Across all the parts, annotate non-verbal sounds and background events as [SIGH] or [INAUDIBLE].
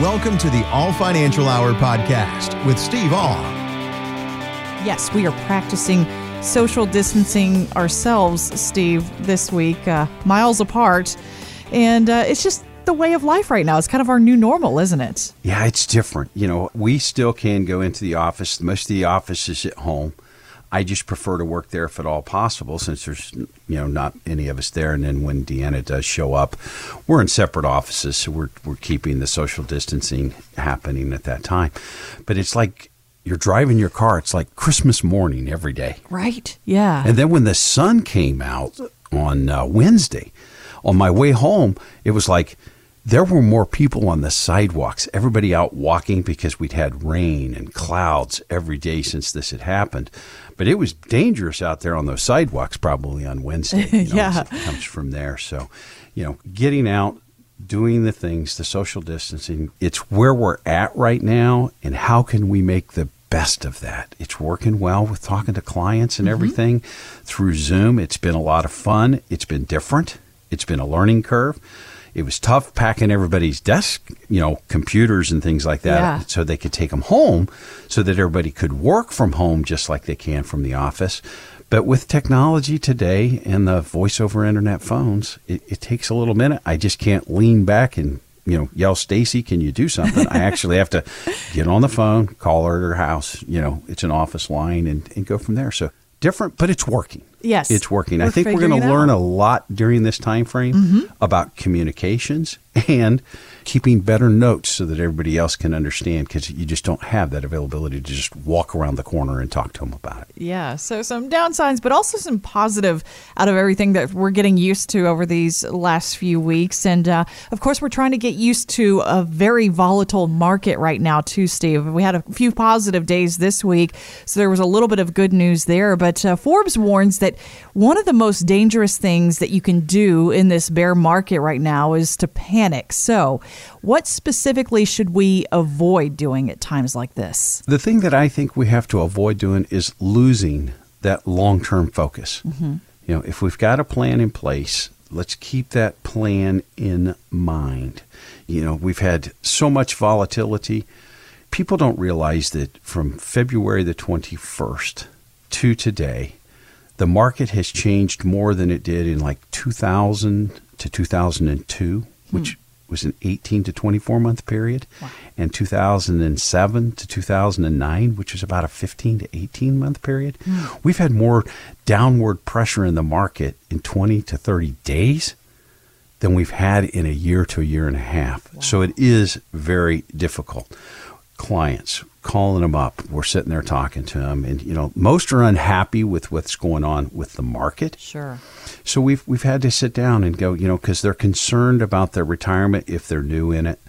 Welcome to the Aul Financial Hour podcast with Steve Aul. Yes, we are practicing social distancing ourselves, Steve, this week, uh, miles apart. And uh, it's just the way of life right now. It's kind of our new normal, isn't it? Yeah, it's different. You know, we still can go into the office. Most of the office is at home. I just prefer to work there if at all possible, since there's you know not any of us there. And then when Deanna does show up, we're in separate offices, so we're we're keeping the social distancing happening at that time. But it's like you're driving your car. It's like Christmas morning every day. Right. Yeah. And then when the sun came out on uh, Wednesday, on my way home, it was like there were more people on the sidewalks, everybody out walking because we'd had rain and clouds every day since this had happened. But it was dangerous out there on those sidewalks probably on Wednesday. You [LAUGHS] know, Yeah. It comes from there. So, you know, getting out, doing the things, the social distancing, it's where we're at right now. And how can we make the best of that? It's working well with talking to clients and mm-hmm. everything through Zoom. It's been a lot of fun. It's been different. It's been a learning curve. It was tough packing everybody's desk, you know, computers and things like that, Yeah. so they could take them home, so that everybody could work from home just like they can from the office. But with technology today and the voice over internet phones, it, it takes a little minute. I just can't lean back and you know yell, Stacy, can you do something? I actually have to get on the phone, call her at her house. You know, it's an office line, and, and go from there. So different, but it's working. Yes. It's working. I We're think we're going to learn out. Mm-hmm. a lot during this time frame about communications and keeping better notes so that everybody else can understand because you just don't have that availability to just walk around the corner and talk to them about it. Yeah, so some downsides, but also some positive out of everything that we're getting used to over these last few weeks. And uh, of course, we're trying to get used to a very volatile market right now, too, Steve. We had a few positive days this week, so there was a little bit of good news there. But uh, Forbes warns that one of the most dangerous things that you can do in this bear market right now is to panic. So, what specifically should we avoid doing at times like this? The thing that I think we have to avoid doing is losing that long term focus. Mm-hmm. You know, if we've got a plan in place, let's keep that plan in mind. You know, we've had so much volatility. People don't realize that from February the 21st to today, the market has changed more than it did in like 2000 to 2002, which hmm. was an 18 to 24 month period, and 2007 to 2009, which was about a 15 to 18 month period. Hmm. We've had more downward pressure in the market in 20 to 30 days than we've had in a year to a year and a half. So it is very difficult. Clients calling them up, we're sitting there talking to them, and you know most are unhappy with what's going on with the market. Sure. So we've we've had to sit down and go, you know, because they're concerned about their retirement if they're new in it,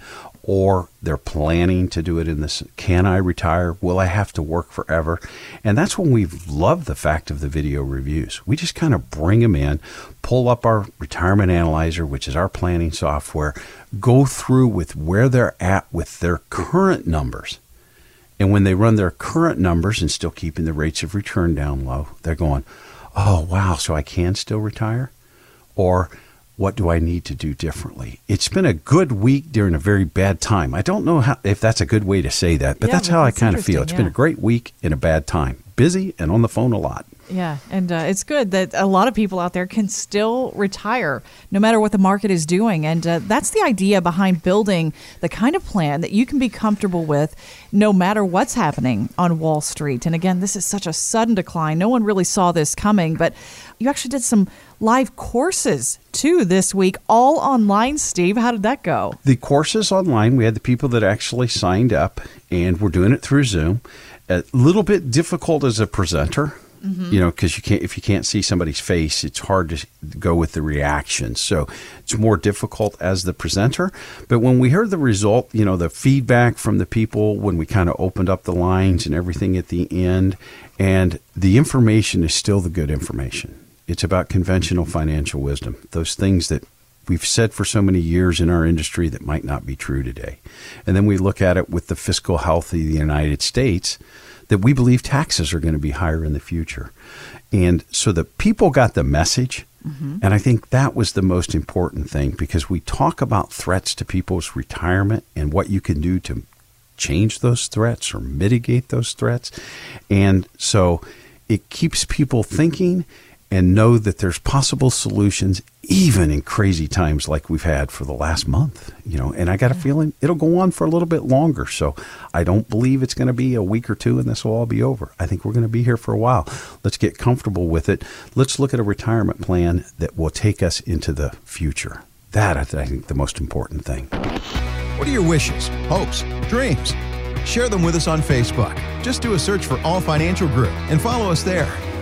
or they're planning to do it in this. Can I retire? Will I have to work forever? And that's when we've loved the fact of the video reviews. We just kind of bring them in, pull up our retirement analyzer, which is our planning software, go through with where they're at with their current numbers. And when they run their current numbers and still keeping the rates of return down low, they're going, oh, wow, so I can still retire? Or what do I need to do differently? It's been a good week during a very bad time. I don't know how, if that's a good way to say that, but Yeah, that's how I kind of feel. It's interesting, been a great week in a bad time. Busy and on the phone a lot. Yeah, and uh, it's good that a lot of people out there can still retire no matter what the market is doing. And uh, that's the idea behind building the kind of plan that you can be comfortable with no matter what's happening on Wall Street. And again, this is such a sudden decline. No one really saw this coming, but you actually did some live courses too this week, all online, Steve. How did that go? The courses online, we had the people that actually signed up, and we're doing it through Zoom. A little bit difficult as a presenter, Mm-hmm. you know, because you can't if you can't see somebody's face, it's hard to go with the reaction. So it's more difficult as the presenter. But when we heard the result, you know, the feedback from the people when we kind of opened up the lines and everything at the end, and the information is still the good information. It's about conventional financial wisdom, those things that we've said for so many years in our industry that might not be true today. And then we look at it with the fiscal health of the United States that we believe taxes are going to be higher in the future. And so the people got the message. Mm-hmm. And I think that was the most important thing because we talk about threats to people's retirement and what you can do to change those threats or mitigate those threats. And so it keeps people thinking and know that there's possible solutions even in crazy times like we've had for the last month you know and i got a feeling it'll go on for a little bit longer. So i don't believe it's going to be a week or two and this will all be over. I think we're going to be here for a while. Let's get comfortable with it. Let's look at a retirement plan that will take us into the future. That i think the most important thing. What are your wishes, hopes, dreams? Share them with us on Facebook. Just do a search for Aul Financial Group and follow us there.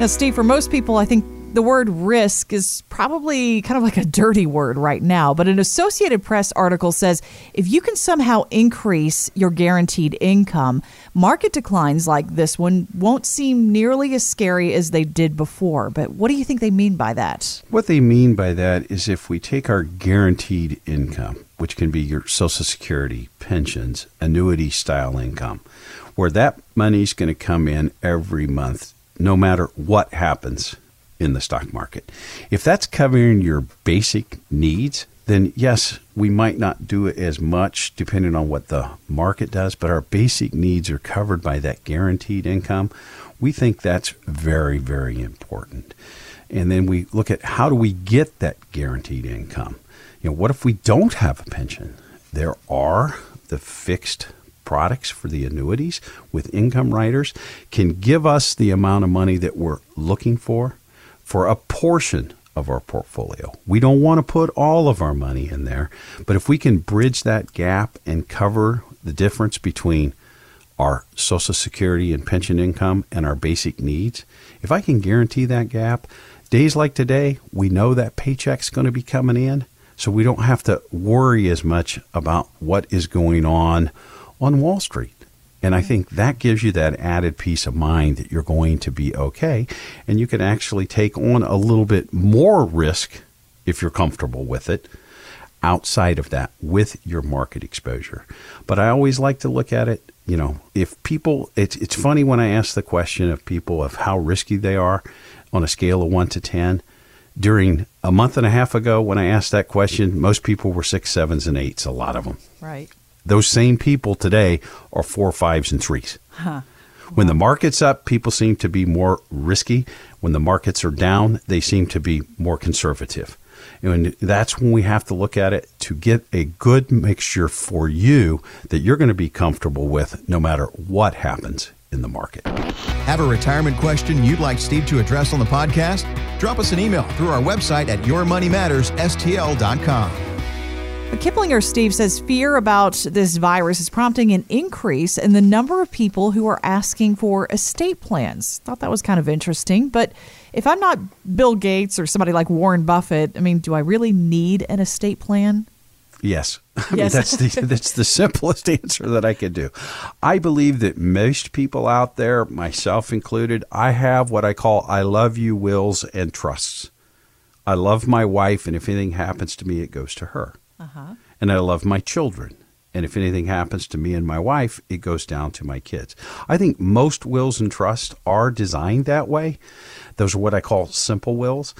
Now, Steve, for most people, I think the word risk is probably kind of like a dirty word right now, but an Associated Press article says if you can somehow increase your guaranteed income, market declines like this one won't seem nearly as scary as they did before. But what do you think they mean by that? What they mean by that is if we take our guaranteed income, which can be your Social Security, pensions, annuity style income, where that money's going to come in every month, no matter what happens in the stock market. If that's covering your basic needs, then yes, we might not do it as much depending on what the market does, but our basic needs are covered by that guaranteed income. We think that's very, very important. And then we look at how do we get that guaranteed income? You know, what if we don't have a pension? There are the fixed products for the annuities with income riders can give us the amount of money that we're looking for for a portion of our portfolio. We don't want to put all of our money in there, but if we can bridge that gap and cover the difference between our Social Security and pension income and our basic needs, if I can guarantee that gap, days like today, we know that paycheck's going to be coming in, so we don't have to worry as much about what is going on on Wall Street. And I mm-hmm. think that gives you that added peace of mind that you're going to be okay. And you can actually take on a little bit more risk if you're comfortable with it outside of that with your market exposure. But I always like to look at it, you know, if people, it's, it's funny when I ask the question of people of how risky they are on a scale of one to 10. During a month and a half ago, when I asked that question, most people were six, sevens, and eights, a lot of them. Right. Those same people today are four, fives, and threes. When the market's up, people seem to be more risky. When the markets are down, they seem to be more conservative. And that's when we have to look at it to get a good mixture for you that you're going to be comfortable with no matter what happens in the market. Have a retirement question you'd like Steve to address on the podcast? Drop us an email through our website at yourmoneymattersstl.com. Kiplinger Steve says fear about this virus is prompting an increase in the number of people who are asking for estate plans. Thought that was kind of interesting, but if I'm not Bill Gates or somebody like Warren Buffett, I mean, do I really need an estate plan? Yes. [LAUGHS] I mean, Yes. that's the [LAUGHS] that's the simplest answer that I could do. I believe that most people out there, myself included, I have what I call I love you wills and trusts. I love my wife and if anything happens to me it goes to her. Uh-huh. And I love my children. And if anything happens to me and my wife, it goes down to my kids. I think most wills and trusts are designed that way. Those are what I call simple wills.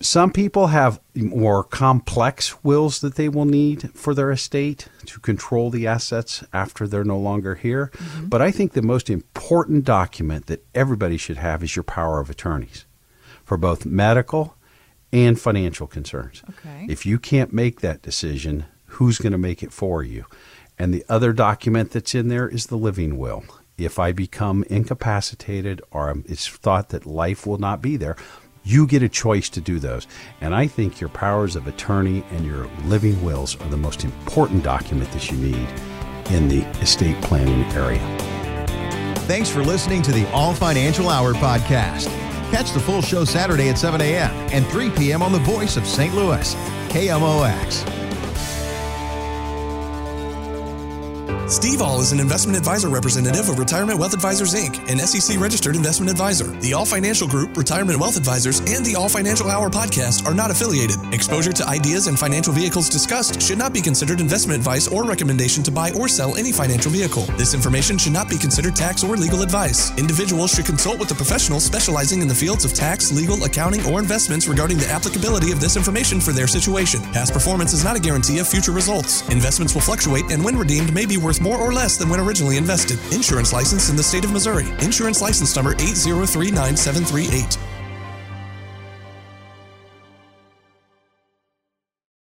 Some people have more complex wills that they will need for their estate to control the assets after they're no longer here. Mm-hmm. But I think the most important document that everybody should have is your power of attorneys for both medical and financial concerns. Okay. If you can't make that decision, who's going to make it for you? And the other document that's in there is the living will. If I become incapacitated or it's thought that life will not be there, you get a choice to do those. And I think your powers of attorney and your living wills are the most important document that you need in the estate planning area. Thanks for listening to the Aul Financial Hour podcast. Catch the full show Saturday at 7 a.m. and 3 p.m. on the voice of St. Louis, KMOX. Steve Aul is an investment advisor representative of Retirement Wealth Advisors Inc., an SEC registered investment advisor. The Aul Financial Group, Retirement Wealth Advisors, and the Aul Financial Hour podcast are not affiliated. Exposure to ideas and financial vehicles discussed should not be considered investment advice or recommendation to buy or sell any financial vehicle. This information should not be considered tax or legal advice. Individuals should consult with a professional specializing in the fields of tax, legal, accounting, or investments regarding the applicability of this information for their situation. Past performance is not a guarantee of future results. Investments will fluctuate and when redeemed may be worth more or less than when originally invested. Insurance license in the state of Missouri. Insurance license number 8039738.